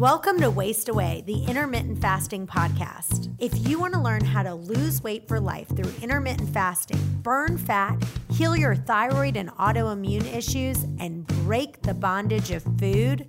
Welcome to Waist Away, the intermittent fasting podcast. If you want to learn how to lose weight for life through intermittent fasting, burn fat, heal your thyroid and autoimmune issues, and break the bondage of food,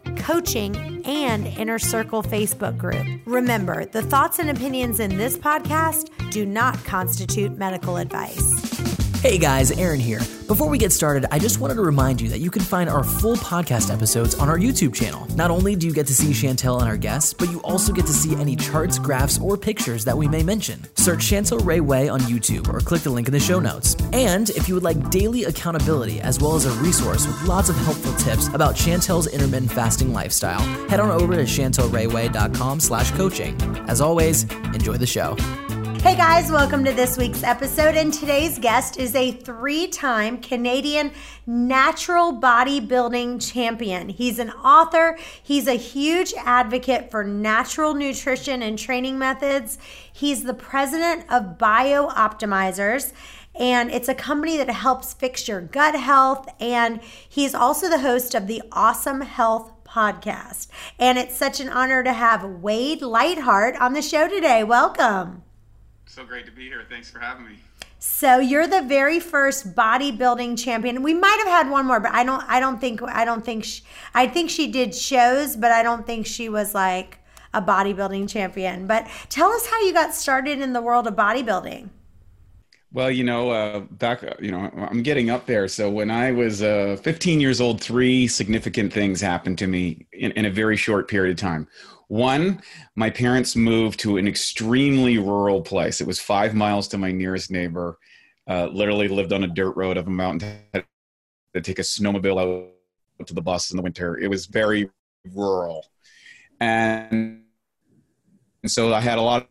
coaching, and Inner Circle Facebook group. Remember, the thoughts and opinions in this podcast do not constitute medical advice. Hey guys, Aaron here. Before we get started, I just wanted to remind you that you can find our full podcast episodes on our YouTube channel. Not only do you get to see Chantel and our guests, but you also get to see any charts, graphs, or pictures that we may mention. Search Chantel Ray Way on YouTube or click the link in the show notes. And if you would like daily accountability as well as a resource with lots of helpful tips about Chantel's intermittent fasting lifestyle, head on over to chantelrayway.com slash coaching. As always, enjoy the show. Hey guys, welcome to this week's episode. And today's guest is a three time Canadian natural bodybuilding champion. He's an author, he's a huge advocate for natural nutrition and training methods. He's the president of BiOptimizers and it's a company that helps fix your gut health. And he's also the host of the Awesome Health podcast. And it's such an honor to have Wade Lightheart on the show today. Welcome. So great to be here. Thanks for having me. So you're the very first bodybuilding champion. We might have had one more, but I don't. I don't think. I don't think. She, I think she did shows, but I don't think she was like a bodybuilding champion. But tell us how you got started in the world of bodybuilding. Well, you know, uh, back, you know, I'm getting up there. So when I was uh, 15 years old, three significant things happened to me in, in a very short period of time. One, my parents moved to an extremely rural place. It was five miles to my nearest neighbor. Uh, literally lived on a dirt road of a mountain to take a snowmobile out to the bus in the winter. It was very rural, and, and so I had a lot of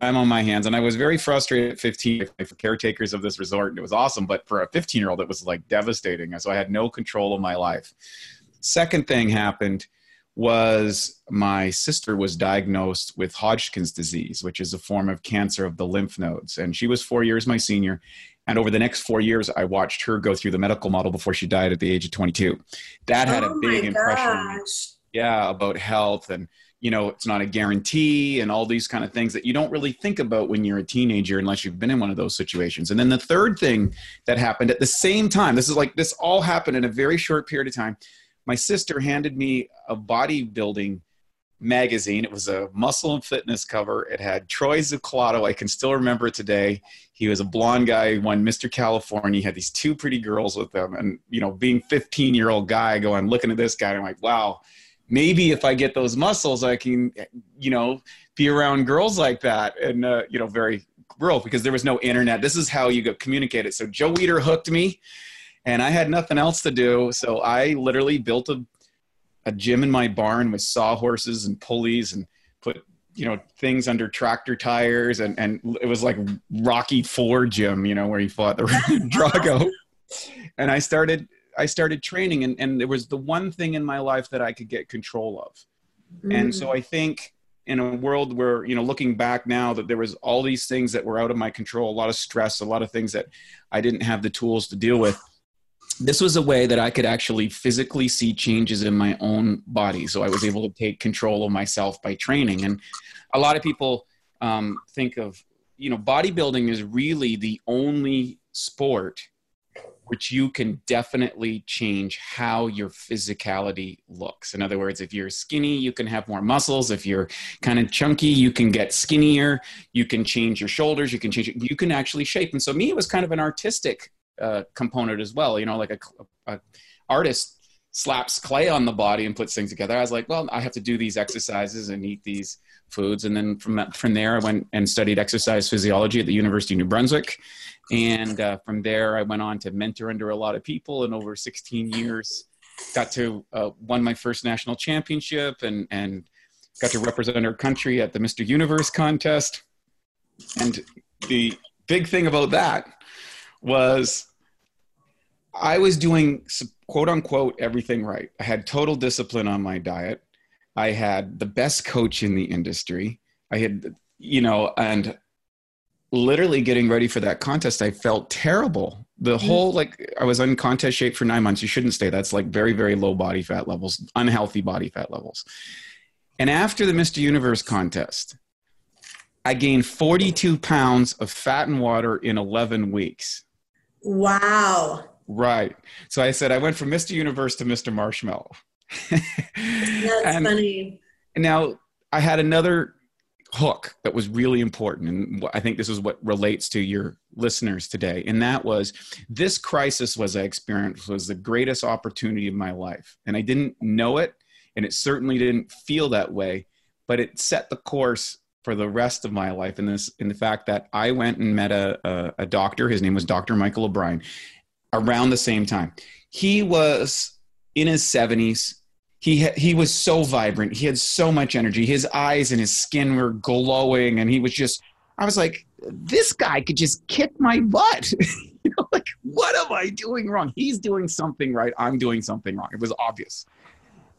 time on my hands, and I was very frustrated at 15 for caretakers of this resort. And it was awesome, but for a 15 year old, it was like devastating. So I had no control of my life. Second thing happened was my sister was diagnosed with Hodgkin's disease, which is a form of cancer of the lymph nodes. And she was four years my senior. And over the next four years, I watched her go through the medical model before she died at the age of 22. That had oh a big impression. Yeah, about health and you know it's not a guarantee and all these kind of things that you don't really think about when you're a teenager unless you've been in one of those situations and then the third thing that happened at the same time this is like this all happened in a very short period of time my sister handed me a bodybuilding magazine. It was a muscle and fitness cover. It had Troy Zuccolotto. I can still remember it today. He was a blonde guy, won Mr. California. He had these two pretty girls with him. And, you know, being 15 year old guy going, looking at this guy, I'm like, wow, maybe if I get those muscles, I can, you know, be around girls like that. And, uh, you know, very rural because there was no internet. This is how you got communicated. So Joe Weider hooked me and I had nothing else to do. So I literally built a, a gym in my barn with sawhorses and pulleys and put, you know, things under tractor tires. And, and it was like Rocky Four gym, you know, where he fought the Drago. And I started, I started training and, and there was the one thing in my life that I could get control of. Mm. And so I think in a world where you know looking back now that there was all these things that were out of my control a lot of stress a lot of things that i didn't have the tools to deal with this was a way that I could actually physically see changes in my own body. So I was able to take control of myself by training. And a lot of people um, think of, you know, bodybuilding is really the only sport which you can definitely change how your physicality looks. In other words, if you're skinny, you can have more muscles. If you're kind of chunky, you can get skinnier. You can change your shoulders. You can change. You can actually shape. And so, me, it was kind of an artistic uh, component as well. You know, like a, a, artist slaps clay on the body and puts things together. I was like, well, I have to do these exercises and eat these foods. And then from from there, I went and studied exercise physiology at the University of New Brunswick. And uh, from there, I went on to mentor under a lot of people. And over 16 years, got to uh, won my first national championship and and got to represent our country at the Mr. Universe contest. And the big thing about that was I was doing quote unquote everything right. I had total discipline on my diet. I had the best coach in the industry. I had, you know, and literally getting ready for that contest, I felt terrible. The mm-hmm. whole, like, I was in contest shape for nine months. You shouldn't stay. That's like very, very low body fat levels, unhealthy body fat levels. And after the Mr. Universe contest, I gained 42 pounds of fat and water in 11 weeks. Wow. Right. So I said I went from Mr. Universe to Mr. Marshmallow. That's and funny. Now I had another hook that was really important, and I think this is what relates to your listeners today. And that was this crisis was I experienced was the greatest opportunity of my life, and I didn't know it, and it certainly didn't feel that way, but it set the course for the rest of my life in this in the fact that I went and met a, a, a doctor. His name was Dr. Michael O'Brien, around the same time. He was in his 70s. He, he was so vibrant. He had so much energy. His eyes and his skin were glowing. And he was just, I was like, this guy could just kick my butt. you know, like, what am I doing wrong? He's doing something right. I'm doing something wrong. It was obvious.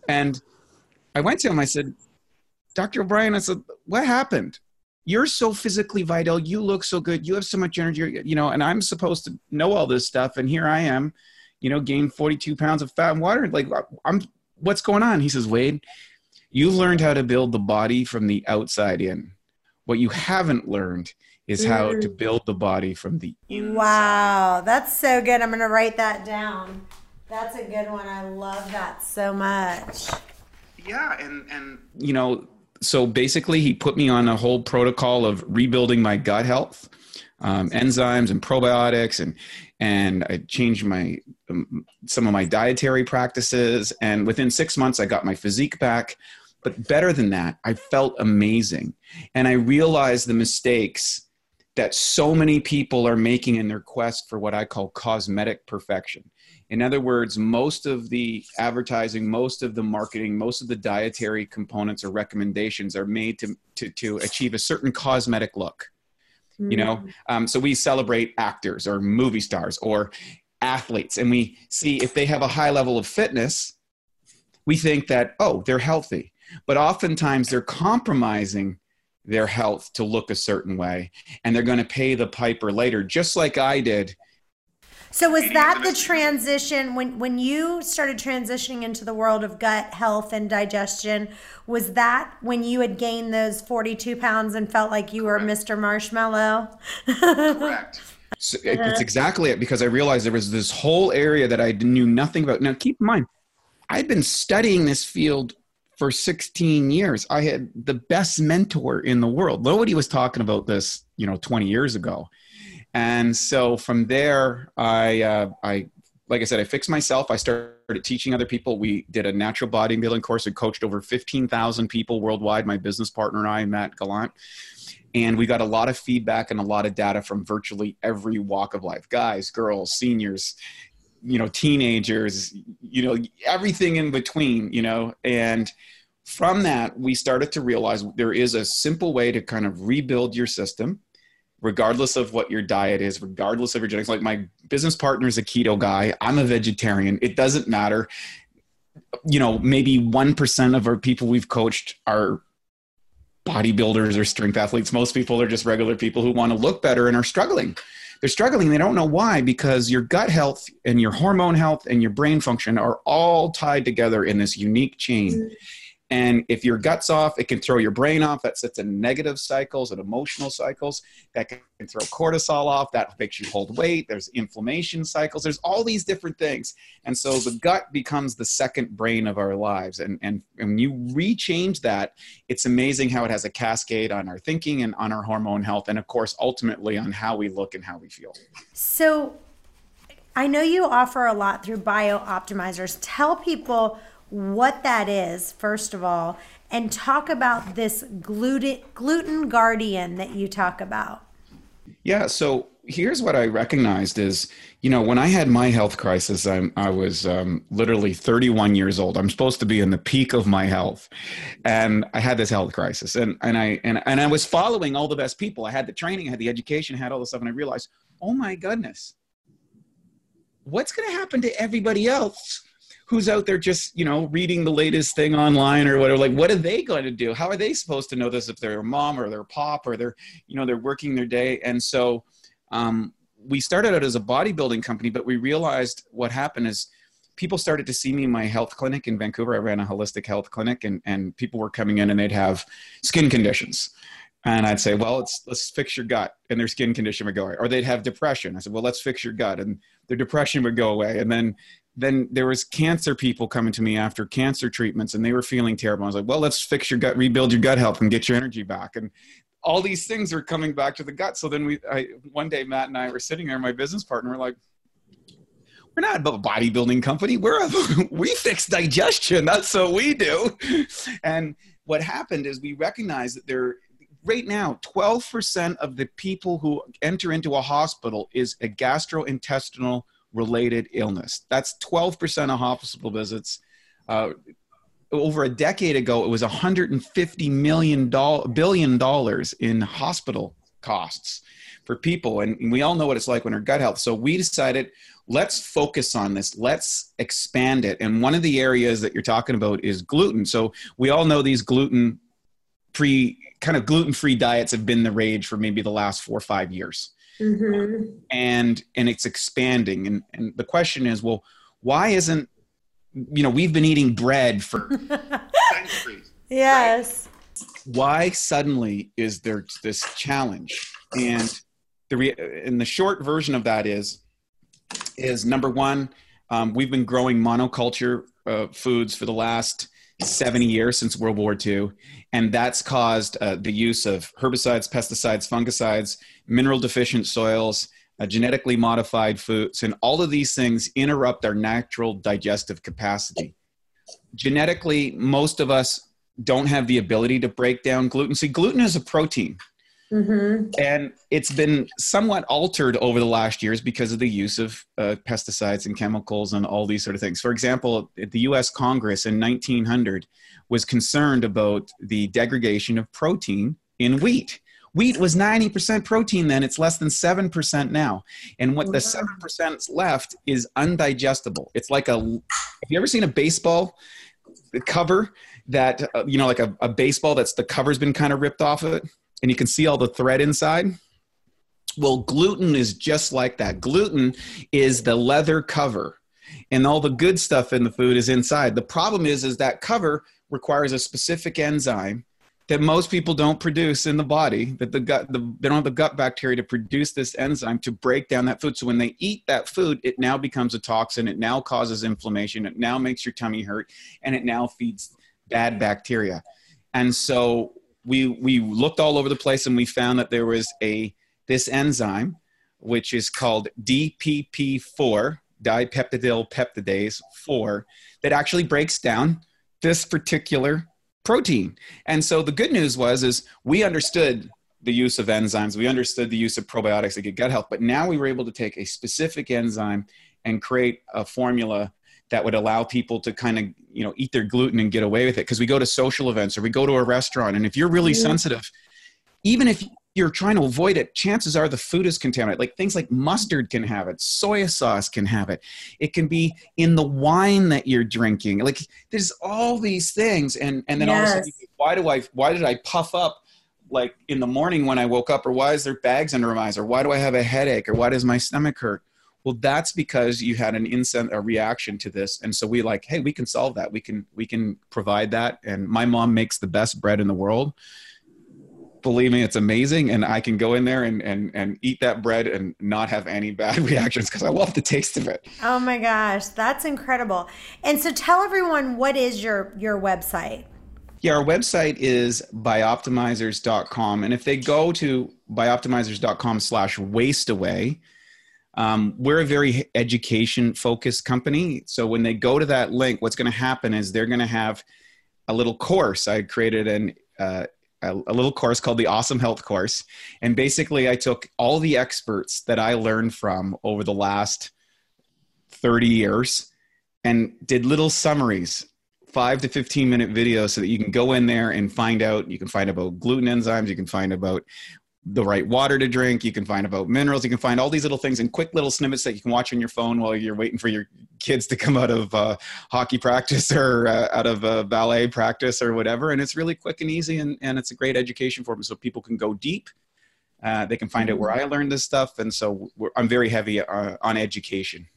And I went to him. I said, Dr. O'Brien, I said, what happened? you're so physically vital. You look so good. You have so much energy. You know and i'm supposed to know all this stuff and here i am you know gained 42 pounds of fat and water. Like i'm what's going on? He says wade you learned how to build the body from the outside in. What you haven't learned is how to mm. build the body from the inside. Wow. That's so good. I'm going to write that down. That's a good one. I love that so much. Yeah and and you know so basically, he put me on a whole protocol of rebuilding my gut health, um, enzymes and probiotics, and and I changed my um, some of my dietary practices. And within six months, I got my physique back. But better than that, I felt amazing, and I realized the mistakes that so many people are making in their quest for what I call cosmetic perfection. In other words, most of the advertising, most of the marketing, most of the dietary components or recommendations are made to, to, to achieve a certain cosmetic look. Mm. You know, mm. um, so we celebrate actors or movie stars or athletes, and we see if they have a high level of fitness, we think that, oh, they're healthy. But oftentimes they're compromising their health to look a certain way, and they're going to pay the piper later, just like I did so was that the transition when when you started transitioning into the world of gut health and digestion? Was that when you had gained those 42 pounds and felt like you were Correct. Mr. Marshmallow? Correct. So it's exactly it because I realized there was this whole area that I knew nothing about. Now, keep in mind, I'd been studying this field for 16 years. I had the best mentor in the world. Nobody was talking about this, you know, 20 years ago. And so from there, I, uh, I, like I said, I fixed myself. I started teaching other people. We did a natural bodybuilding course and coached over 15,000 people worldwide. My business partner and I, Matt Gallant. And we got a lot of feedback and a lot of data from virtually every walk of life guys, girls, seniors, you know, teenagers, you know, everything in between, you know. And from that, we started to realize there is a simple way to kind of rebuild your system regardless of what your diet is, regardless of your genetics. Like my business partner is a keto guy. I'm a vegetarian. It doesn't matter. You know, maybe 1% of our people we've coached are bodybuilders or strength athletes. Most people are just regular people who want to look better and are struggling. They're struggling. They don't know why because your gut health and your hormone health and your brain function are all tied together in this unique chain. And if your gut's off, it can throw your brain off. That sets in negative cycles and emotional cycles. That can throw cortisol off. That makes you hold weight. There's inflammation cycles. There's all these different things. And so the gut becomes the second brain of our lives. And, and, and when you rechange that, it's amazing how it has a cascade on our thinking and on our hormone health. And of course, ultimately on how we look and how we feel. So I know you offer a lot through BiOptimizers. Tell people what that is, first of all, and talk about this gluten, gluten guardian that you talk about. Yeah. So here's what I recognized is, you know, when I had my health crisis, I'm, I was um, literally 31 years old. I'm supposed to be in the peak of my health, and I had this health crisis, and and I and and I was following all the best people. I had the training, I had the education, I had all the stuff, and I realized, oh my goodness, what's going to happen to everybody else? Who's out there just you know reading the latest thing online or whatever? Like, what are they going to do? How are they supposed to know this if they're a mom or their pop or they're you know they're working their day? And so um, we started out as a bodybuilding company, but we realized what happened is people started to see me in my health clinic in Vancouver. I ran a holistic health clinic, and, and people were coming in and they'd have skin conditions. And I'd say, well, let's, let's fix your gut. And their skin condition would go away. Or they'd have depression. I said, well, let's fix your gut. And their depression would go away. And then, then there was cancer people coming to me after cancer treatments and they were feeling terrible. I was like, well, let's fix your gut, rebuild your gut health and get your energy back. And all these things are coming back to the gut. So then we, I, one day, Matt and I were sitting there, my business partner, we're like, we're not a bodybuilding company. We're a, we fix digestion. That's what we do. And what happened is we recognized that there, right now, 12% of the people who enter into a hospital is a gastrointestinal related illness. That's 12% of hospital visits. Uh, over a decade ago, it was 150 million billion dollars in hospital costs for people, and we all know what it's like when our gut health. So we decided, let's focus on this. Let's expand it. And one of the areas that you're talking about is gluten. So we all know these gluten free kind of gluten free diets have been the rage for maybe the last four or five years. Mm-hmm. and and it's expanding and and the question is well why isn't you know, we've been eating bread for centuries. Yes. Right? Why suddenly is there this challenge? And the re- and the short version of that is is number one, um, we've been growing monoculture uh, foods for the last 70 years since World War II, and that's caused uh, the use of herbicides, pesticides, fungicides, mineral deficient soils, uh, genetically modified foods, and all of these things interrupt our natural digestive capacity. Genetically, most of us don't have the ability to break down gluten. See, gluten is a protein. Mm-hmm. And it's been somewhat altered over the last years because of the use of uh, pesticides and chemicals and all these sort of things. For example, the US Congress in 1900 was concerned about the degradation of protein in wheat. Wheat was 90% protein then, it's less than 7% now. And what the 7% left is undigestible. It's like a, have you ever seen a baseball cover that, uh, you know, like a, a baseball that's the cover's been kind of ripped off of it and you can see all the thread inside? Well, gluten is just like that. Gluten is the leather cover and all the good stuff in the food is inside. The problem is, is that cover requires a specific enzyme that most people don't produce in the body that the gut the, they don't have the gut bacteria to produce this enzyme to break down that food so when they eat that food it now becomes a toxin it now causes inflammation it now makes your tummy hurt and it now feeds bad bacteria and so we we looked all over the place and we found that there was a this enzyme which is called DPP4 dipeptidyl peptidase 4 that actually breaks down this particular protein. And so the good news was is we understood the use of enzymes, we understood the use of probiotics to get gut health, but now we were able to take a specific enzyme and create a formula that would allow people to kind of you know eat their gluten and get away with it because we go to social events or we go to a restaurant and if you're really sensitive even if you're trying to avoid it, chances are the food is contaminated. Like things like mustard can have it, soy sauce can have it. It can be in the wine that you're drinking. Like there's all these things, and and then yes. all of a sudden, why do I? Why did I puff up? Like in the morning when I woke up, or why is there bags under my eyes, or why do I have a headache, or why does my stomach hurt? Well, that's because you had an instant a reaction to this, and so we like, hey, we can solve that. We can we can provide that. And my mom makes the best bread in the world believe me, it's amazing. And I can go in there and, and, and eat that bread and not have any bad reactions because I love the taste of it. Oh my gosh, that's incredible. And so tell everyone what is your, your website? Yeah, our website is bioptimizers.com. And if they go to bioptimizers.com slash waist away, um, we're a very education focused company. So when they go to that link, what's going to happen is they're going to have a little course. I created an uh, a, a little course called the Awesome Health Course, and basically I took all the experts that I learned from over the last thirty years and did little summaries five to 15 minute videos so that you can go in there and find out you can find about gluten enzymes you can find about the right water to drink you can find about minerals you can find all these little things in quick little snippets that you can watch on your phone while you're waiting for your kids to come out of uh, hockey practice or uh, out of uh, ballet practice or whatever. And it's really quick and easy and, and it's a great education for them so people can go deep. Uh, they can find out where i learned this stuff. And so i'm very heavy uh, on education.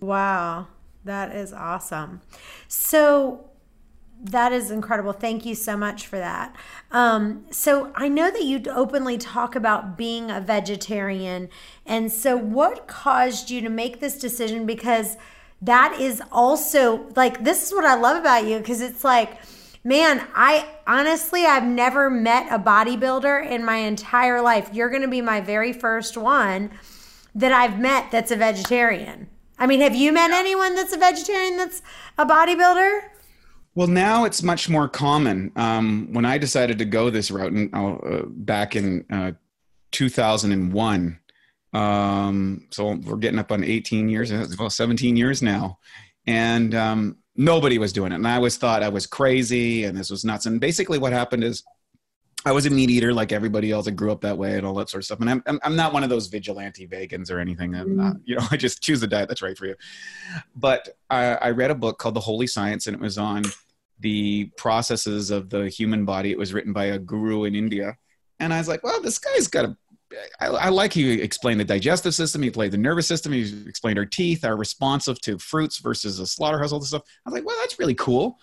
Wow. That is awesome. So that is incredible. Thank you so much for that. Um, so I know that you openly talk about being a vegetarian. And so what caused you to make this decision? Because that is also like, this is what I love about you because it's like, man, I honestly, I've never met a bodybuilder in my entire life. You're going to be my very first one that I've met that's a vegetarian. I mean, have you met anyone that's a vegetarian that's a bodybuilder? Well, now it's much more common. Um, when I decided to go this route, and uh, back in uh, 2001, um, so we're getting up on 18 years, well, 17 years now, and um, nobody was doing it. And I always thought I was crazy, and this was nuts. And basically, what happened is I was a meat eater like everybody else. I grew up that way and all that sort of stuff. And I'm, I'm, I'm not one of those vigilante vegans or anything. I'm not, mm. you know, I just choose the diet that's right for you. But I, I read a book called The Holy Science, and it was on the processes of the human body. It was written by a guru in India. And I was like, well, this guy's got a I, I like he explained the digestive system. He played the nervous system. He explained our teeth are responsive to fruits versus a slaughterhouse, all this stuff. I was like, well, that's really cool.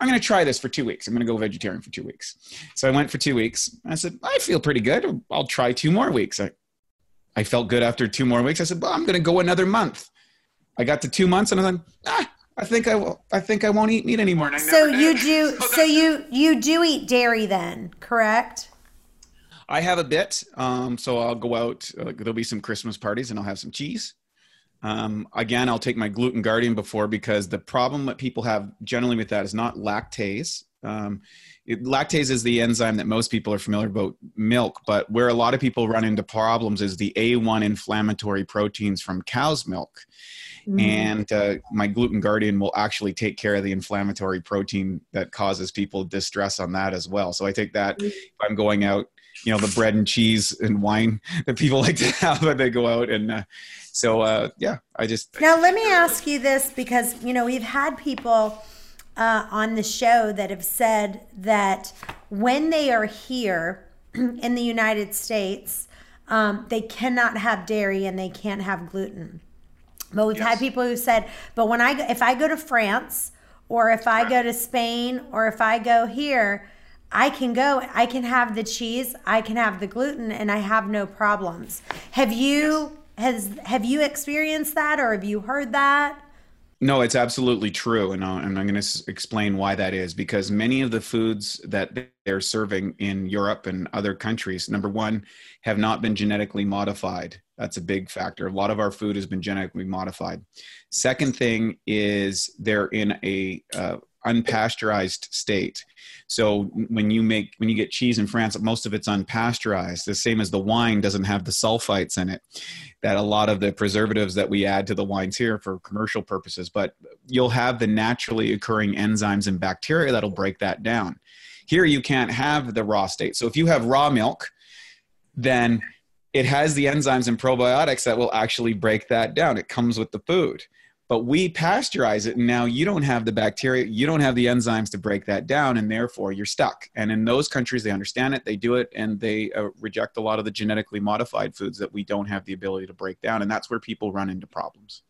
I'm going to try this for two weeks. I'm going to go vegetarian for two weeks. So I went for two weeks. I said, I feel pretty good. I'll try two more weeks. I, I felt good after two more weeks. I said, well, I'm going to go another month. I got to two months and I thought, ah, I think I will. I think I won't eat meat anymore. so you do. So, so you you do eat dairy then, correct? I have a bit. Um, so I'll go out. Uh, there'll be some Christmas parties, and I'll have some cheese. Um, again, I'll take my gluten guardian before because the problem that people have generally with that is not lactase. Um, it, lactase is the enzyme that most people are familiar about milk, but where a lot of people run into problems is the A1 inflammatory proteins from cow's milk. Mm. And uh, my gluten guardian will actually take care of the inflammatory protein that causes people distress on that as well. So I take that mm. if I'm going out you know the bread and cheese and wine that people like to have when they go out and uh, so uh, yeah i just now let me ask you this because you know we've had people uh, on the show that have said that when they are here in the united states um, they cannot have dairy and they can't have gluten but we've yes. had people who said but when i if i go to france or if i go to spain or if i go here I can go, I can have the cheese, I can have the gluten, and I have no problems. Have you yes. has have you experienced that, or have you heard that? No, it's absolutely true, and, i am going to explain why that is. Because many of the foods that they're serving in Europe and other countries, number one, have not been genetically modified. That's a big factor. A lot of our food has been genetically modified. Second thing is they're in a uh, unpasteurized state. So when you make when you get cheese in France, most of it's unpasteurized. The same as the wine doesn't have the sulfites in it. That a lot of the preservatives that we add to the wines here for commercial purposes, but you'll have the naturally occurring enzymes and bacteria that'll break that down. Here you can't have the raw state. So if you have raw milk, then it has the enzymes and probiotics that will actually break that down. It comes with the food but we pasteurize it and now you don't have the bacteria you don't have the enzymes to break that down and therefore you're stuck and in those countries they understand it they do it and they uh, reject a lot of the genetically modified foods that we don't have the ability to break down and that's where people run into problems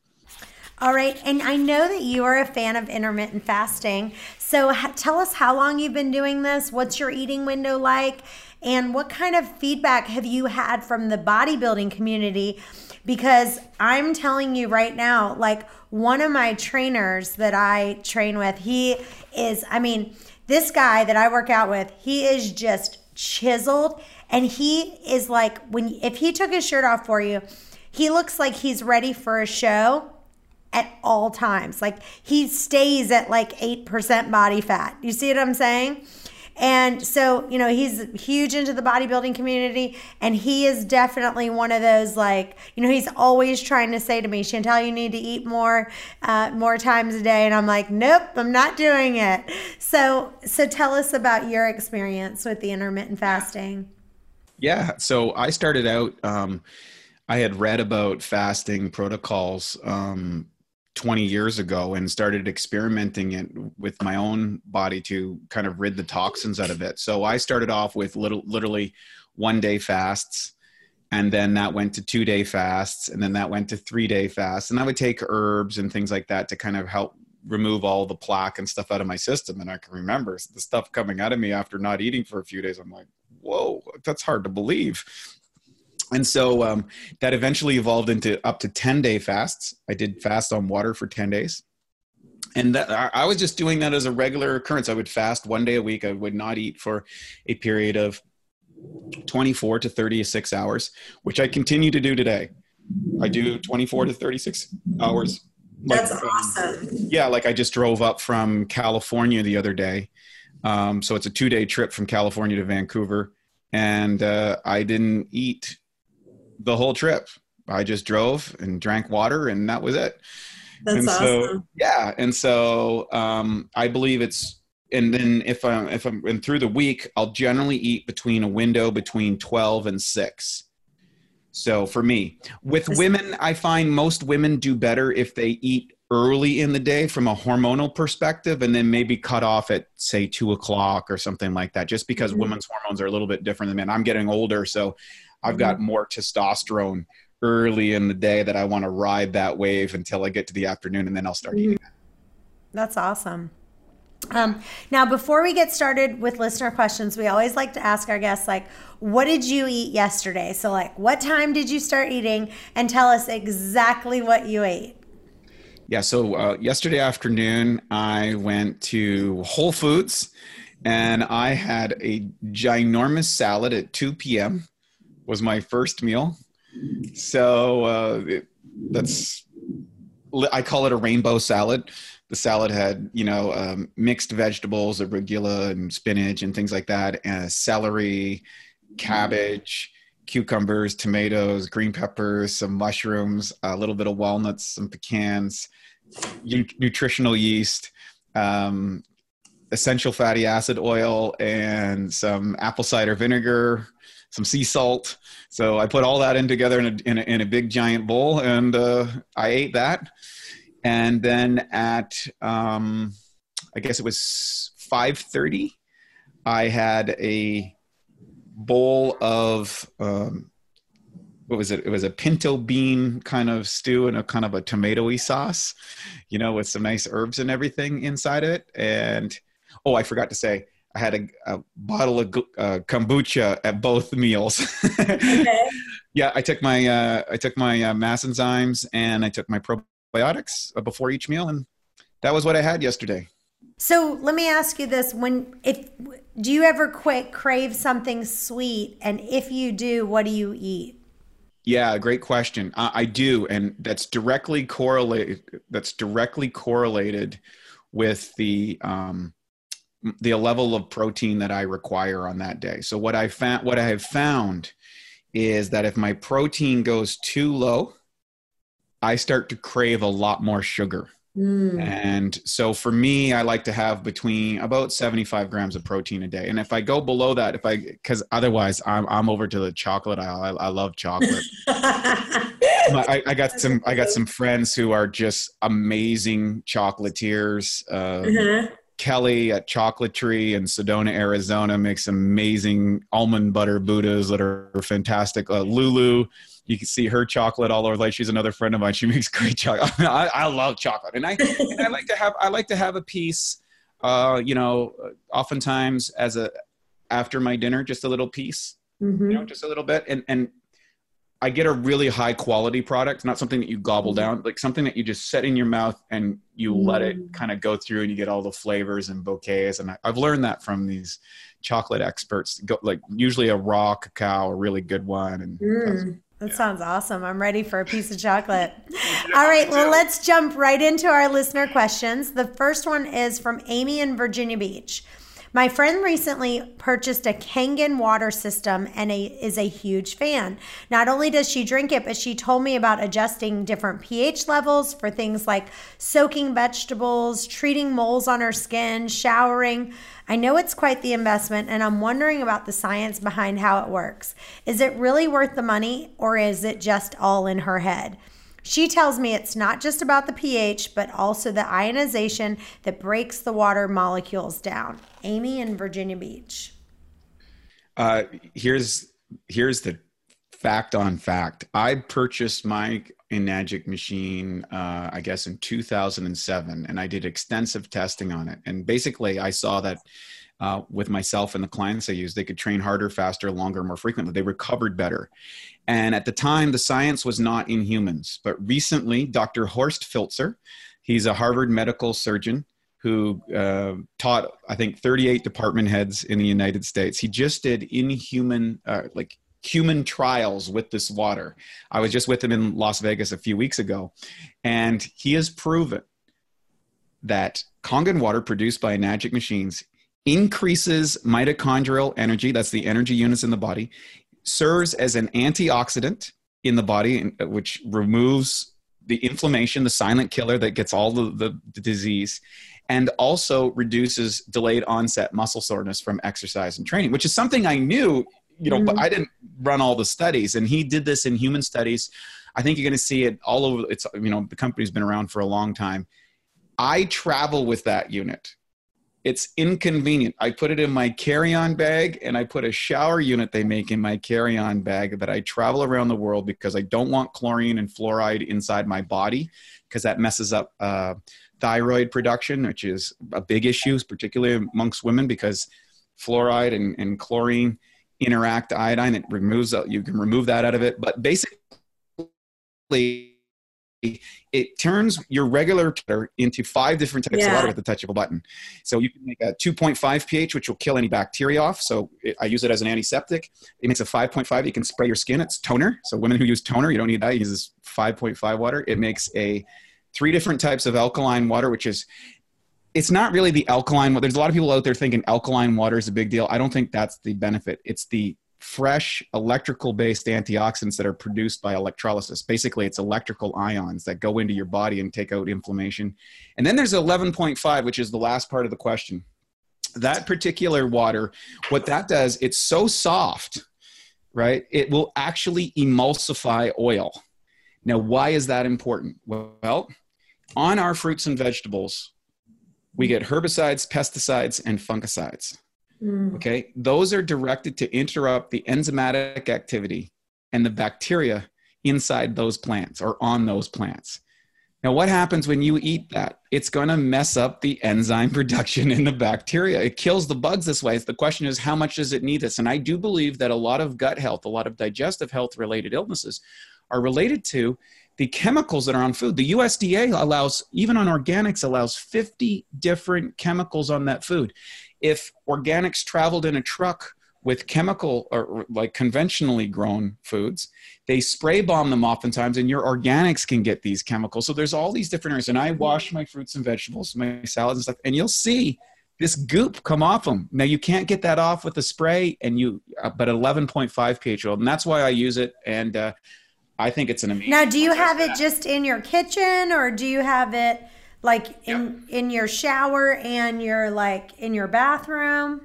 all right. And I know that you are a fan of intermittent fasting. So ha- tell us how long you've been doing this. What's your eating window like? And what kind of feedback have you had from the bodybuilding community? Because I'm telling you right now, like one of my trainers that I train with, he is, I mean, this guy that I work out with, he is just chiseled and he is like when if he took his shirt off for you, he looks like he's ready for a show at all times. Like he stays at like 8% body fat. You see what I'm saying? And so, you know, he's huge into the bodybuilding community and he is definitely one of those like, you know, he's always trying to say to me, Chantel, you need to eat more, uh, more times a day. And I'm like, nope, I'm not doing it. So, so tell us about your experience with the intermittent fasting. Yeah. So I started out, um, I had read about fasting protocols um, 20 years ago and started experimenting it with my own body to kind of rid the toxins out of it. So I started off with little, literally one day fasts. And then that went to two day fasts. And then that went to three day fasts. And I would take herbs and things like that to kind of help remove all the plaque and stuff out of my system. And I can remember the stuff coming out of me after not eating for a few days. I'm like, whoa, that's hard to believe and so um, that eventually evolved into up to 10 day fasts. I did fast on water for 10 days. And that, I, was just doing that as a regular occurrence. I would fast one day a week. I would not eat for a period of 24 to 36 hours which i continue to do today. I do 24 to 36 hours. That's like, awesome. yeah like i just drove up from california the other day. Um, so it's a two day trip from california to vancouver. And uh, i didn't eat the whole trip. I just drove and drank water, and that was it. That's and so, awesome. Yeah, and so um, I believe it's. And then if I'm if I'm and through the week, I'll generally eat between a window between twelve and six. So for me, with women, I find most women do better if they eat early in the day from a hormonal perspective and then maybe cut off at say two o'clock or something like that just because mm-hmm. women's hormones are a little bit different than men i'm getting older so I've got mm-hmm. more testosterone early in the day that I want to ride that wave until I get to the afternoon and then I'll start eating. That's awesome. Um, now, before we get started with listener questions, we always like to ask our guests, like, what did you eat yesterday? So, like, what time did you start eating? And tell us exactly what you ate. Yeah, so uh, yesterday afternoon, I went to Whole Foods and I had a ginormous salad at 2 p.m was my first meal. So uh, it, that's I call it a rainbow salad. The salad had you know um, mixed vegetables, arugula and spinach and things like that, and celery, cabbage, cucumbers, tomatoes, green peppers, some mushrooms, a little bit of walnuts, some pecans, nutritional yeast. Um, essential fatty acid oil and some apple cider vinegar some sea salt. So I put all that in together in a, in a, in a big giant bowl and uh, I ate that. And then at, um, I guess it was 5.30, I had a bowl of, um, what was it? It was a pinto bean kind of stew and a kind of a tomatoey sauce, you know, with some nice herbs and everything inside it. And, oh, I forgot to say, I had a, a bottle of uh, kombucha at both meals. okay. Yeah, I took my uh, I took my uh, MassZymes and I took my probiotics before each meal, and that was what I had yesterday. So let me ask you this: When if do you ever quit crave something sweet, and if you do, what do you eat? Yeah, great question. I, I do, and that's directly correlated. That's directly correlated with the um, the level of protein that I require on that day. So what I found what I have found is that if my protein goes too low, I start to crave a lot more sugar. Mm. And so for me, I like to have between about 75 grams of protein a day. And if I go below that, if I, because otherwise I'm, I'm over to the chocolate aisle. I, I love chocolate. I, I, got some, I got some friends who are just amazing chocolatiers. Uh, mm-hmm. Kelly at Chocolatree in Sedona, Arizona makes amazing almond butter Buddhas that are fantastic. Uh, Lulu, you can see her chocolate all over. Like she's another friend of mine. She makes great chocolate. I, I love chocolate, and I and I like to have I like to have a piece. Uh, you know, oftentimes as a after my dinner, just a little piece. Mm-hmm. You know, just a little bit, and and I get a really high quality product, not something that you gobble mm-hmm. down, like something that you just set in your mouth and you mm. let it mm. kind of go through and you get all the flavors and bouquets. And I, have learned that from these chocolate experts, go, like usually a raw cacao, a really good one. And mm, that yeah. sounds awesome. I'm ready for a piece of chocolate. all right. Well, let's jump right into our listener questions. The first one is from Amy in Virginia Beach. My friend recently purchased a Kangen water system and a, is a huge fan. Not only does she drink it, but she told me about adjusting different pH levels for things like soaking vegetables, treating moles on her skin, showering. I know it's quite the investment, and I'm wondering about the science behind how it works. Is it really worth the money, or is it just all in her head? She tells me it's not just about the pH, but also the ionization that breaks the water molecules down. Amy in Virginia Beach. Uh, here's here's the fact on fact. I purchased my Enagic machine, uh, I guess, in 2007, and I did extensive testing on it. And basically, I saw that uh, with myself and the clients I used, they could train harder, faster, longer, more frequently. They recovered better. And at the time, the science was not in humans. But recently, Dr. Horst Filtzer, he's a Harvard medical surgeon who uh, taught, I think, 38 department heads in the United States. He just did inhuman, uh, like human trials with this water. I was just with him in Las Vegas a few weeks ago, and he has proven that Kangen water produced by Enagic machines increases mitochondrial energy, that's the energy units in the body, serves as an antioxidant in the body, uh, which removes the inflammation, the silent killer that gets all the, the, the disease, and also reduces delayed onset muscle soreness from exercise and training, which is something I knew, you know, mm-hmm. but I didn't run all the studies. And he did this in human studies. I think you're going to see it all over. It's, you know, the company's been around for a long time. I travel with that unit it's inconvenient. I put it in my carry on bag and I put a shower unit they make in my carry on bag that I travel around the world because I don't want chlorine and fluoride inside my body because that messes up uh, thyroid production, which is a big issue, particularly amongst women because fluoride and, and chlorine interact iodine. It removes, you can remove that out of it. But basically, it turns your regular water into five different types yeah. of water at the touch of a button. So you can make a 2.5 pH, which will kill any bacteria off. So it, I use it as an antiseptic. It makes a 5.5. You can spray your skin. It's toner. So women who use toner, you don't need that. Uses 5.5 water. It makes a three different types of alkaline water, which is it's not really the alkaline. There's a lot of people out there thinking alkaline water is a big deal. I don't think that's the benefit. It's the fresh electrical based antioxidants that are produced by electrolysis. Basically, it's electrical ions that go into your body and take out inflammation. And then there's 11.5, which is the last part of the question. That particular water, what that does, it's so soft, right? It will actually emulsify oil. Now, why is that important? Well, on our fruits and vegetables, we get herbicides, pesticides, and fungicides. Mm. Okay, those are directed to interrupt the enzymatic activity and the bacteria inside those plants or on those plants. Now, what happens when you eat that? It's going to mess up the enzyme production in the bacteria. It kills the bugs this way. The question is, how much does it need this? And I do believe that a lot of gut health, a lot of digestive health related illnesses are related to the chemicals that are on food. The USDA allows, even on organics, allows 50 different chemicals on that food if organics traveled in a truck with chemical or like conventionally grown foods, they spray bomb them oftentimes, and your organics can get these chemicals. So there's all these different areas. And I wash my fruits and vegetables, my salads and stuff, and you'll see this goop come off them. Now you can't get that off with a spray, and you uh, but 11.5 pH oil, and that's why I use it. And uh, I think it's an amazing. Now, do you have it just in your kitchen, or do you have it? Like in yep. in your shower and your like in your bathroom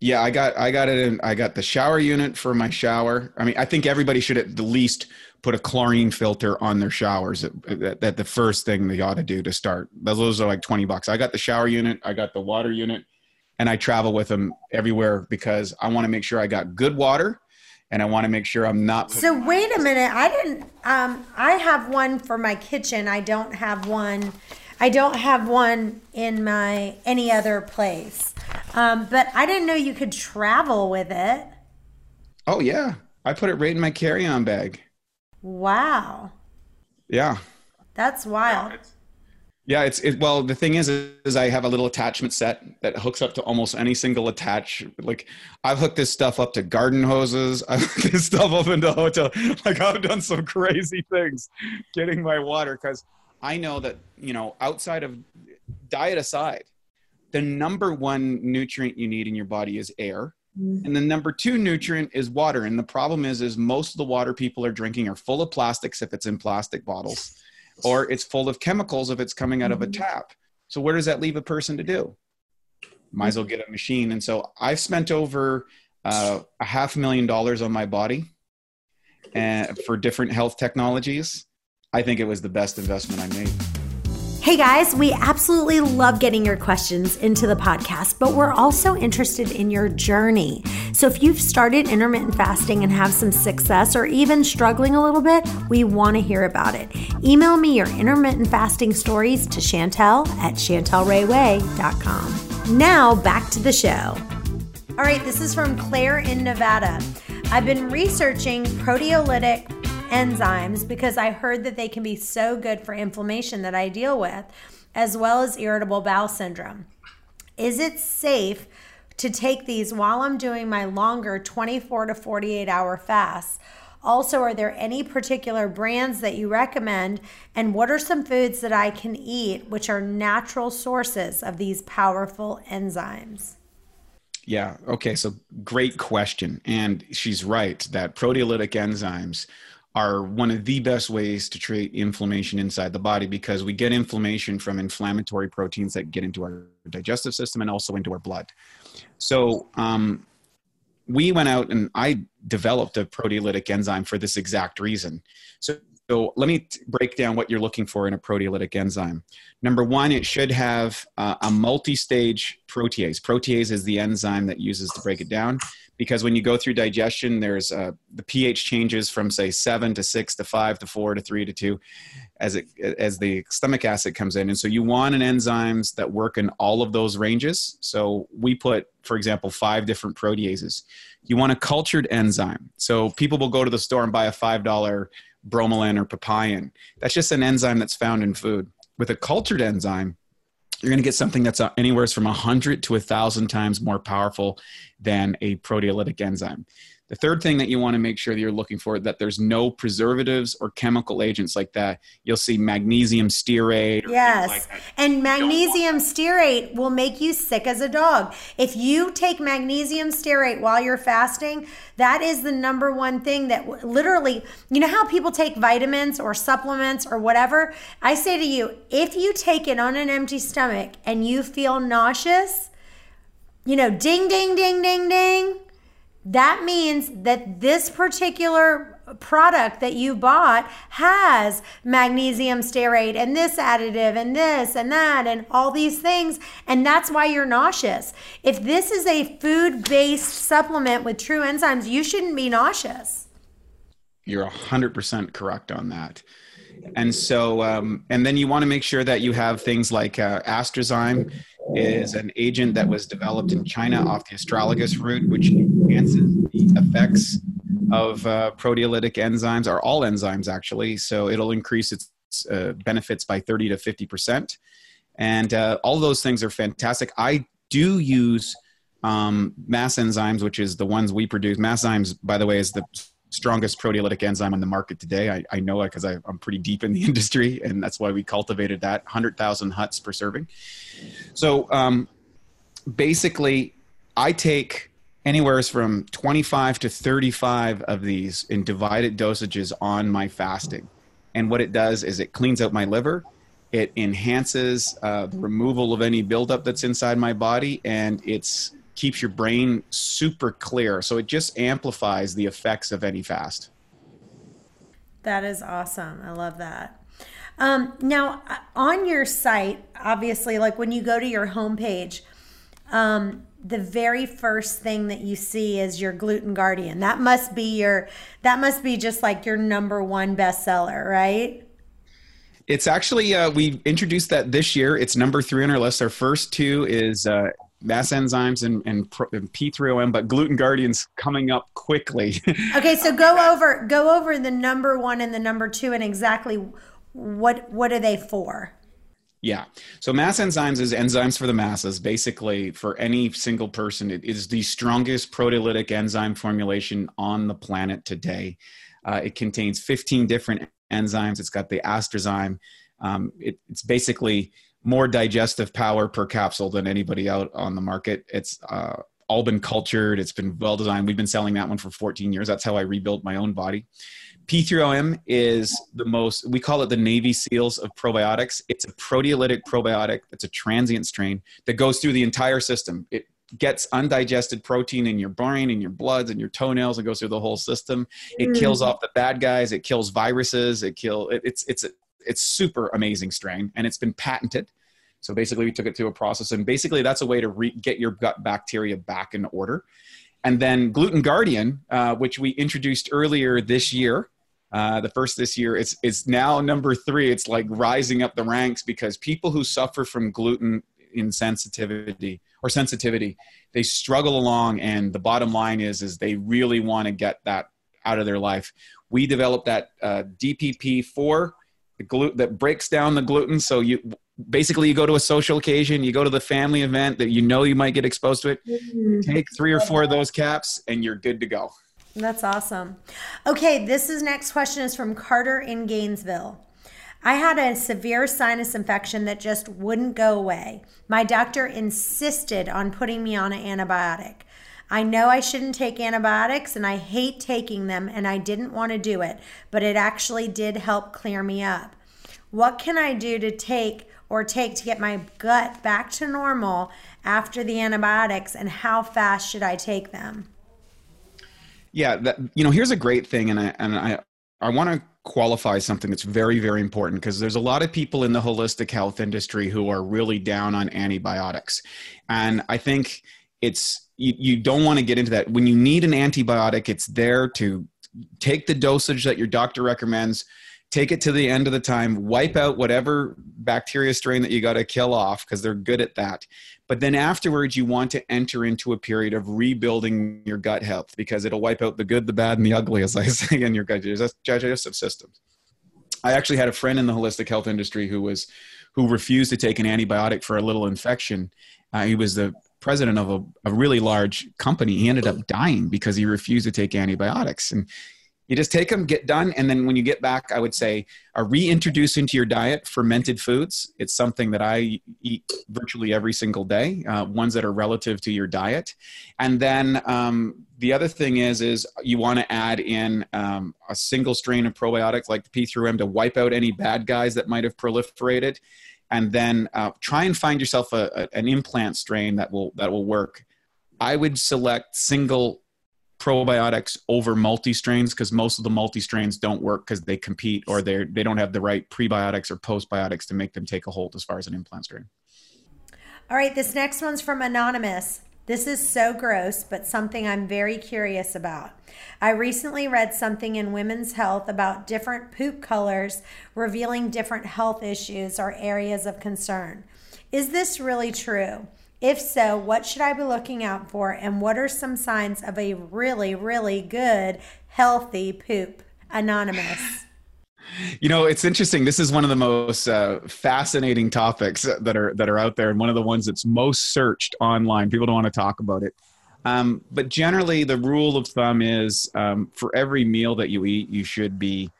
yeah i got i got it in i got the shower unit for my shower i mean i think everybody should at the least put a chlorine filter on their showers that, that the first thing they ought to do to start those are like 20 bucks i got the shower unit i got the water unit and i travel with them everywhere because i want to make sure i got good water and I want to make sure I'm not. So wait a minute. I didn't. Um, I have one for my kitchen. I don't have one I don't have one in my any other place. Um, but I didn't know you could travel with it. Oh yeah, I put it right in my carry-on bag. Wow. Yeah. That's wild. Yeah, it's it, well. The thing is, is I have a little attachment set that hooks up to almost any single attach. Like I've hooked this stuff up to garden hoses. I've hooked this stuff up into hotel. Like I've done some crazy things getting my water because I know that you know outside of diet aside, the number one nutrient you need in your body is air. Mm. And the number two nutrient is water. And the problem is, is most of the water people are drinking are full of plastics if it's in plastic bottles, or it's full of chemicals if it's coming out of a Mhm. tap. So where does that leave a person to do? Might as well get a machine. And so I've spent over uh, a half million dollars on my body and for different health technologies. I think it was the best investment I made. Hey guys, we absolutely love getting your questions into the podcast, but we're also interested in your journey. So if you've started intermittent fasting and have some success or even struggling a little bit, we want to hear about it. Email me your intermittent fasting stories to Chantel at chantelrayway.com. Now back to the show. All right, this is from Claire in Nevada. I've been researching proteolytic enzymes because I heard that they can be so good for inflammation that I deal with, as well as irritable bowel syndrome. Is it safe to take these while I'm doing my longer 24 to 48 hour fasts? Also, are there any particular brands that you recommend? And what are some foods that I can eat which are natural sources of these powerful enzymes? Yeah. Okay. So great question. And she's right that proteolytic enzymes are one of the best ways to treat inflammation inside the body because we get inflammation from inflammatory proteins that get into our digestive system and also into our blood. So, um, we went out and I developed a proteolytic enzyme for this exact reason. So, so let me t- break down what you're looking for in a proteolytic enzyme. Number one, it should have uh, a multi stage protease. Protease is the enzyme that uses to break it down because when you go through digestion, there's uh, the pH changes from say seven to six to five to four to three to two as, it, as the stomach acid comes in. And so you want an enzymes that work in all of those ranges. So we put, for example, five different proteases. You want a cultured enzyme. So people will go to the store and buy a $5 bromelain or papain. That's just an enzyme that's found in food. With a cultured enzyme, you're going to get something that's uh, anywhere from 100 to 1,000 times more powerful than a proteolytic enzyme. The third thing that you want to make sure that you're looking for that there's no preservatives or chemical agents like that. You'll see magnesium stearate. Or Yes. Like that. and magnesium stearate will make you sick as a dog. If you take magnesium stearate while you're fasting, that is the number one thing that literally, you know how people take vitamins or supplements or whatever? I say to you, if you take it on an empty stomach and you feel nauseous, you know, ding, ding, ding, ding, ding that means that this particular product that you bought has magnesium stearate and this additive and this and that and all these things and that's why you're nauseous if this is a food-based supplement with true enzymes you shouldn't be nauseous You're 100% correct on that. And so, um, and then you want to make sure that you have things like uh, Astrazyme is an agent that was developed in China off the astragalus root, which enhances the effects of uh, proteolytic enzymes, or all enzymes actually. So it'll increase its uh, benefits by 30 to 50%. And uh, all those things are fantastic. I do use um, MassZymes, which is the ones we produce. MassZymes, by the way, is the strongest proteolytic enzyme on the market today. I, I know it because I'm pretty deep in the industry, and that's why we cultivated that 100,000 huts per serving. So um, basically, I take anywhere from 25 to 35 of these in divided dosages on my fasting. And what it does is it cleans out my liver. It enhances uh, the removal of any buildup that's inside my body, and it's keeps your brain super clear. So it just amplifies the effects of any fast. That is awesome. I love that. Um, now, uh, on your site, obviously, like when you go to your homepage, um, the very first thing that you see is your gluten guardian. That must be your. That must be just like your number one bestseller, right? It's actually uh, we introduced that this year. It's number three on our list. Our first two is uh, MassZymes and, and, and P3OM, but gluten guardians coming up quickly. Okay, so go over go over the number one and the number two, and exactly what what are they for? Yeah. So MassZymes is enzymes for the masses. Basically, for any single person, it is the strongest proteolytic enzyme formulation on the planet today. Uh, it contains 15 different enzymes. It's got the astrazyme. Um, it, it's basically more digestive power per capsule than anybody out on the market. It's uh, all been cultured. It's been well designed. We've been selling that one for 14 years. That's how I rebuilt my own body. P3OM is the most, we call it the Navy SEALs of probiotics. It's a proteolytic probiotic. It's a transient strain that goes through the entire system. It gets undigested protein in your brain, in your bloods, and your toenails, and goes through the whole system. It mm. kills off the bad guys. It kills viruses. It kill. It, it's it's a, it's super amazing strain, and it's been patented. So basically, we took it through a process, and basically, that's a way to re- get your gut bacteria back in order. And then Gluten Guardian, uh, which we introduced earlier this year, uh, the first this year, it's it's now number three. It's like rising up the ranks because people who suffer from gluten insensitivity or sensitivity, they struggle along, and the bottom line is is they really want to get that out of their life. We developed that uh, DPP four the that breaks down the gluten. So you basically you go to a social occasion, you go to the family event that you know you might get exposed to it. Mm-hmm. Take three or four of those caps, and you're good to go. That's awesome. Okay, this is next question is from Carter in Gainesville. I had a severe sinus infection that just wouldn't go away. My doctor insisted on putting me on an antibiotic. I know I shouldn't take antibiotics and I hate taking them and I didn't want to do it, but it actually did help clear me up. What can I do to take or take to get my gut back to normal after the antibiotics and how fast should I take them? Yeah, that, you know, here's a great thing and I and I I want to qualify something that's very very important because there's a lot of people in the holistic health industry who are really down on antibiotics. And I think it's you, you don't want to get into that. When you need an antibiotic it's there to take the dosage that your doctor recommends take it to the end of the time wipe out whatever bacteria strain that you got to kill off because they're good at that. But then afterwards you want to enter into a period of rebuilding your gut health because it'll wipe out the good the bad and the ugly as i say in your gut digestive system. I actually had a friend in the holistic health industry who was who refused to take an antibiotic for a little infection. Uh, he was the president of a, a really large company. He ended up dying because he refused to take antibiotics. And you just take them, get done, and then when you get back, I would say reintroduce into your diet fermented foods. It's something that I eat virtually every single day, uh, ones that are relative to your diet. And then um, the other thing is, is you want to add in um, a single strain of probiotics like the P3OM to wipe out any bad guys that might have proliferated and then uh, try and find yourself a, a, an implant strain that will that will work. I would select single probiotics over multi strains because most of the multi strains don't work because they compete or they they don't have the right prebiotics or postbiotics to make them take a hold as far as an implant strain. All right, this next one's from Anonymous. This is so gross, but something I'm very curious about. I recently read something in Women's Health about different poop colors revealing different health issues or areas of concern. Is this really true? If so, what should I be looking out for, and what are some signs of a really, really good, healthy poop? Anonymous. You know, it's interesting. This is one of the most uh, fascinating topics that are that are out there, and one of the ones that's most searched online. People don't want to talk about it. Um, but generally, the rule of thumb is um, for every meal that you eat, you should be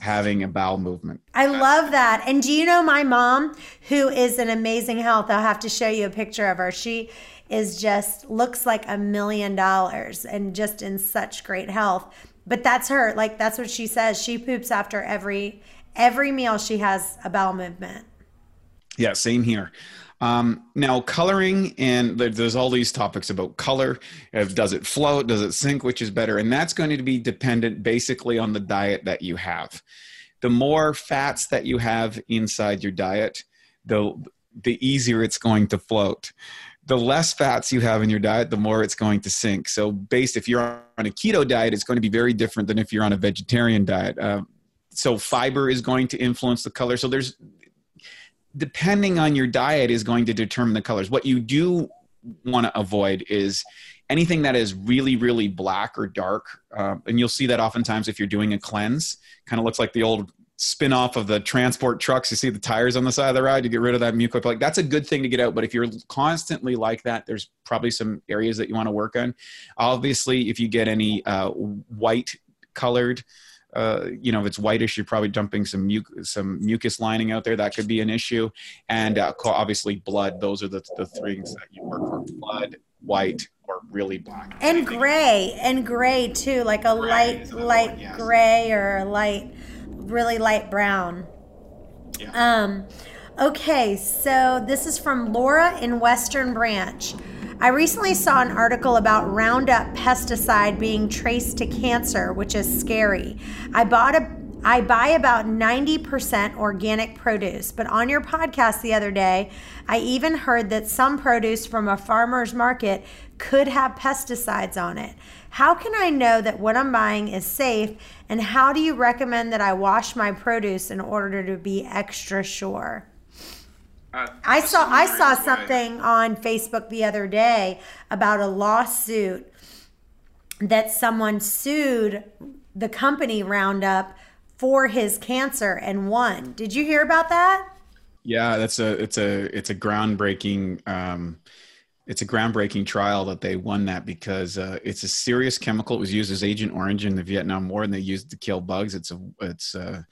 having a bowel movement. I love that. And do you know my mom, who is an amazing health? I'll have to show you a picture of her. She is just looks like a million dollars and just in such great health but that's her. Like that's what she says. She poops after every every meal she has a bowel movement. Yeah same here. Um, now coloring and there's all these topics about color. Does it float? Does it sink which is better? And that's going to be dependent basically on the diet that you have. The more fats that you have inside your diet the the easier it's going to float the less fats you have in your diet, the more it's going to sink. So, based if you're on a keto diet, it's going to be very different than if you're on a vegetarian diet. Uh, so, fiber is going to influence the color. So, there's depending on your diet is going to determine the colors. What you do want to avoid is anything that is really, really black or dark. Uh, and you'll see that oftentimes if you're doing a cleanse, kind of looks like the old spin off of the transport trucks. You see the tires on the side of the road. You get rid of that mucoid Like that's a good thing to get out. But if you're constantly like that, there's probably some areas that you want to work on. Obviously, if you get any uh, white colored uh, you know, if it's whitish, you're probably dumping some mu- some mucus lining out there. That could be an issue. And uh, obviously, blood. Those are the the things that you work for: blood, white, or really black. And gray, and gray too, like a gray light light one, yes. gray or a light, really light brown. Yeah. Um. Okay, so this is from Laura in Western Branch. I recently saw an article about Roundup pesticide being traced to cancer, which is scary. I bought a I buy about 90% organic produce, but on your podcast the other day, I even heard that some produce from a farmer's market could have pesticides on it. How can I know that what I'm buying is safe, and how do you recommend that I wash my produce in order to be extra sure? Uh, I saw I saw something on Facebook the other day about a lawsuit that someone sued the company Roundup for his cancer and won. Did you hear about that? Yeah, that's a it's a it's a groundbreaking um, it's a groundbreaking trial that they won that because uh, it's a serious chemical. It was used as Agent Orange in the Vietnam War, and they used to kill bugs. It's a it's uh,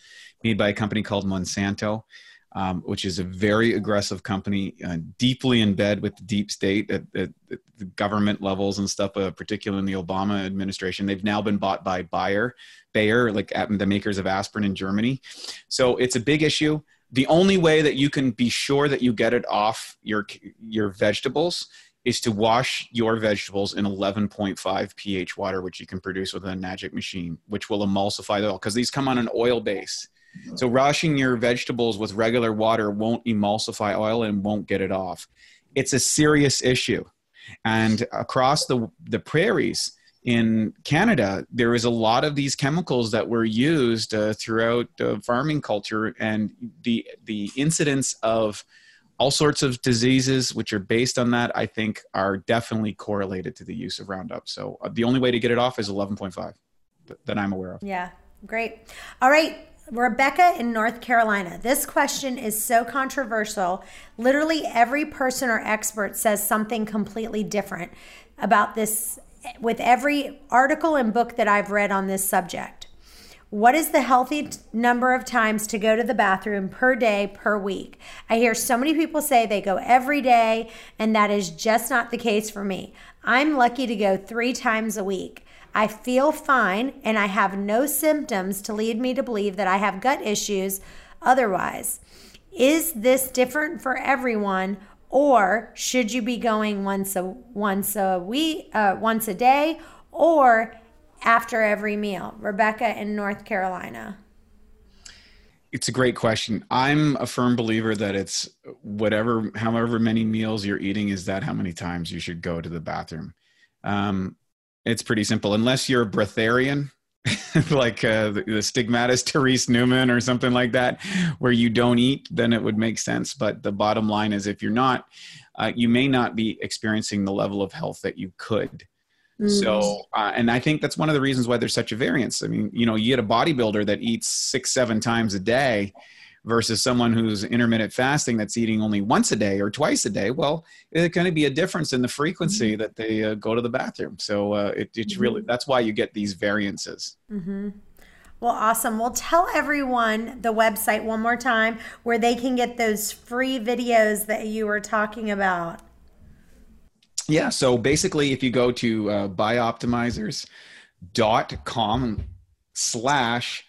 made by a company called Monsanto um, which is a very aggressive company, uh, deeply in bed with the deep state at, at, at the government levels and stuff, uh, particularly in the Obama administration. They've now been bought by Bayer, Bayer, like the makers of aspirin in Germany. So it's a big issue. The only way that you can be sure that you get it off your your vegetables is to wash your vegetables in 11.5 pH water, which you can produce with a magic machine, which will emulsify the oil because these come on an oil base. So washing your vegetables with regular water won't emulsify oil and won't get it off. It's a serious issue. And across the, the prairies in Canada, there is a lot of these chemicals that were used uh, throughout uh, farming culture, and the the incidence of all sorts of diseases which are based on that, I think, are definitely correlated to the use of Roundup. So uh, the only way to get it off is 11.5 that I'm aware of. Yeah, great. All right. Rebecca in North Carolina. This question is so controversial. Literally every person or expert says something completely different about this with every article and book that I've read on this subject. What is the healthy number of times to go to the bathroom per day, per week? I hear so many people say they go every day, and that is just not the case for me. I'm lucky to go three times a week. I feel fine and I have no symptoms to lead me to believe that I have gut issues otherwise. Is this different for everyone or should you be going once a once a week uh, once a day or after every meal? Rebecca in North Carolina. It's a great question. I'm a firm believer that it's whatever, however many meals you're eating, is that how many times you should go to the bathroom. Um, it's pretty simple. Unless you're a breatharian, like uh, the, the stigmatist Therese Neumann or something like that, where you don't eat, then it would make sense. But the bottom line is, if you're not, uh, you may not be experiencing the level of health that you could. Mm. So, uh, and I think that's one of the reasons why there's such a variance. I mean, you know, you get a bodybuilder that eats six, seven times a day versus someone who's intermittent fasting that's eating only once a day or twice a day well it's going to be a difference in the frequency mm-hmm. that they uh, go to the bathroom so uh, it, it's mm-hmm. really that's why you get these variances mm-hmm. well awesome well tell everyone the website one more time where they can get those free videos that you were talking about yeah so basically if you go to uh, bioptimizers.com slash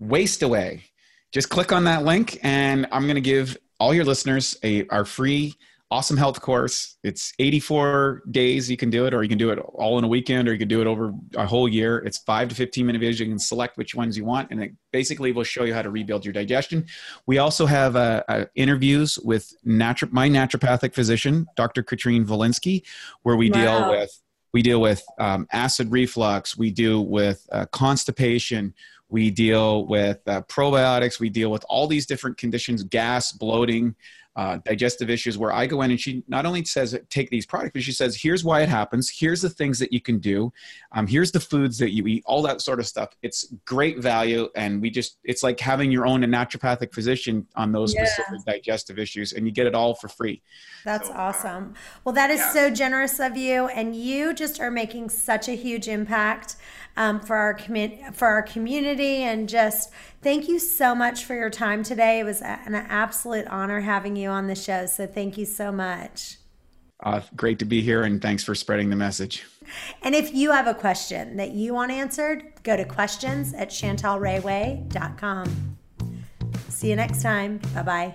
waist away just click on that link and i'm going to give all your listeners a our free awesome health course. It's 84 days you can do it or you can do it all in a weekend or you can do it over a whole year. It's 5 to 15 minute videos. You can select which ones you want and it basically will show you how to rebuild your digestion. We also have uh, uh, interviews with natu- my naturopathic physician dr katrine Valinsky, where we wow. deal with we deal with um, acid reflux. We deal with uh, constipation we deal with uh, probiotics. We deal with all these different conditions gas bloating uh, digestive issues where i go in and she not only says take these products but she says here's why it happens. Here's the things that you can do. Um, here's the foods that you eat all that sort of stuff. It's great value and we just it's like having your own naturopathic physician on those yeah. specific digestive issues and you get it all for free. That's so, awesome. Well that is yeah. so generous of you and you just are making such a huge impact um, for our commu- for our community, and just thank you so much for your time today. It was an absolute honor having you on the show. So thank you so much. Uh, great to be here, and thanks for spreading the message. And if you have a question that you want answered, go to questions at chantelrayway.com. See you next time. Bye bye.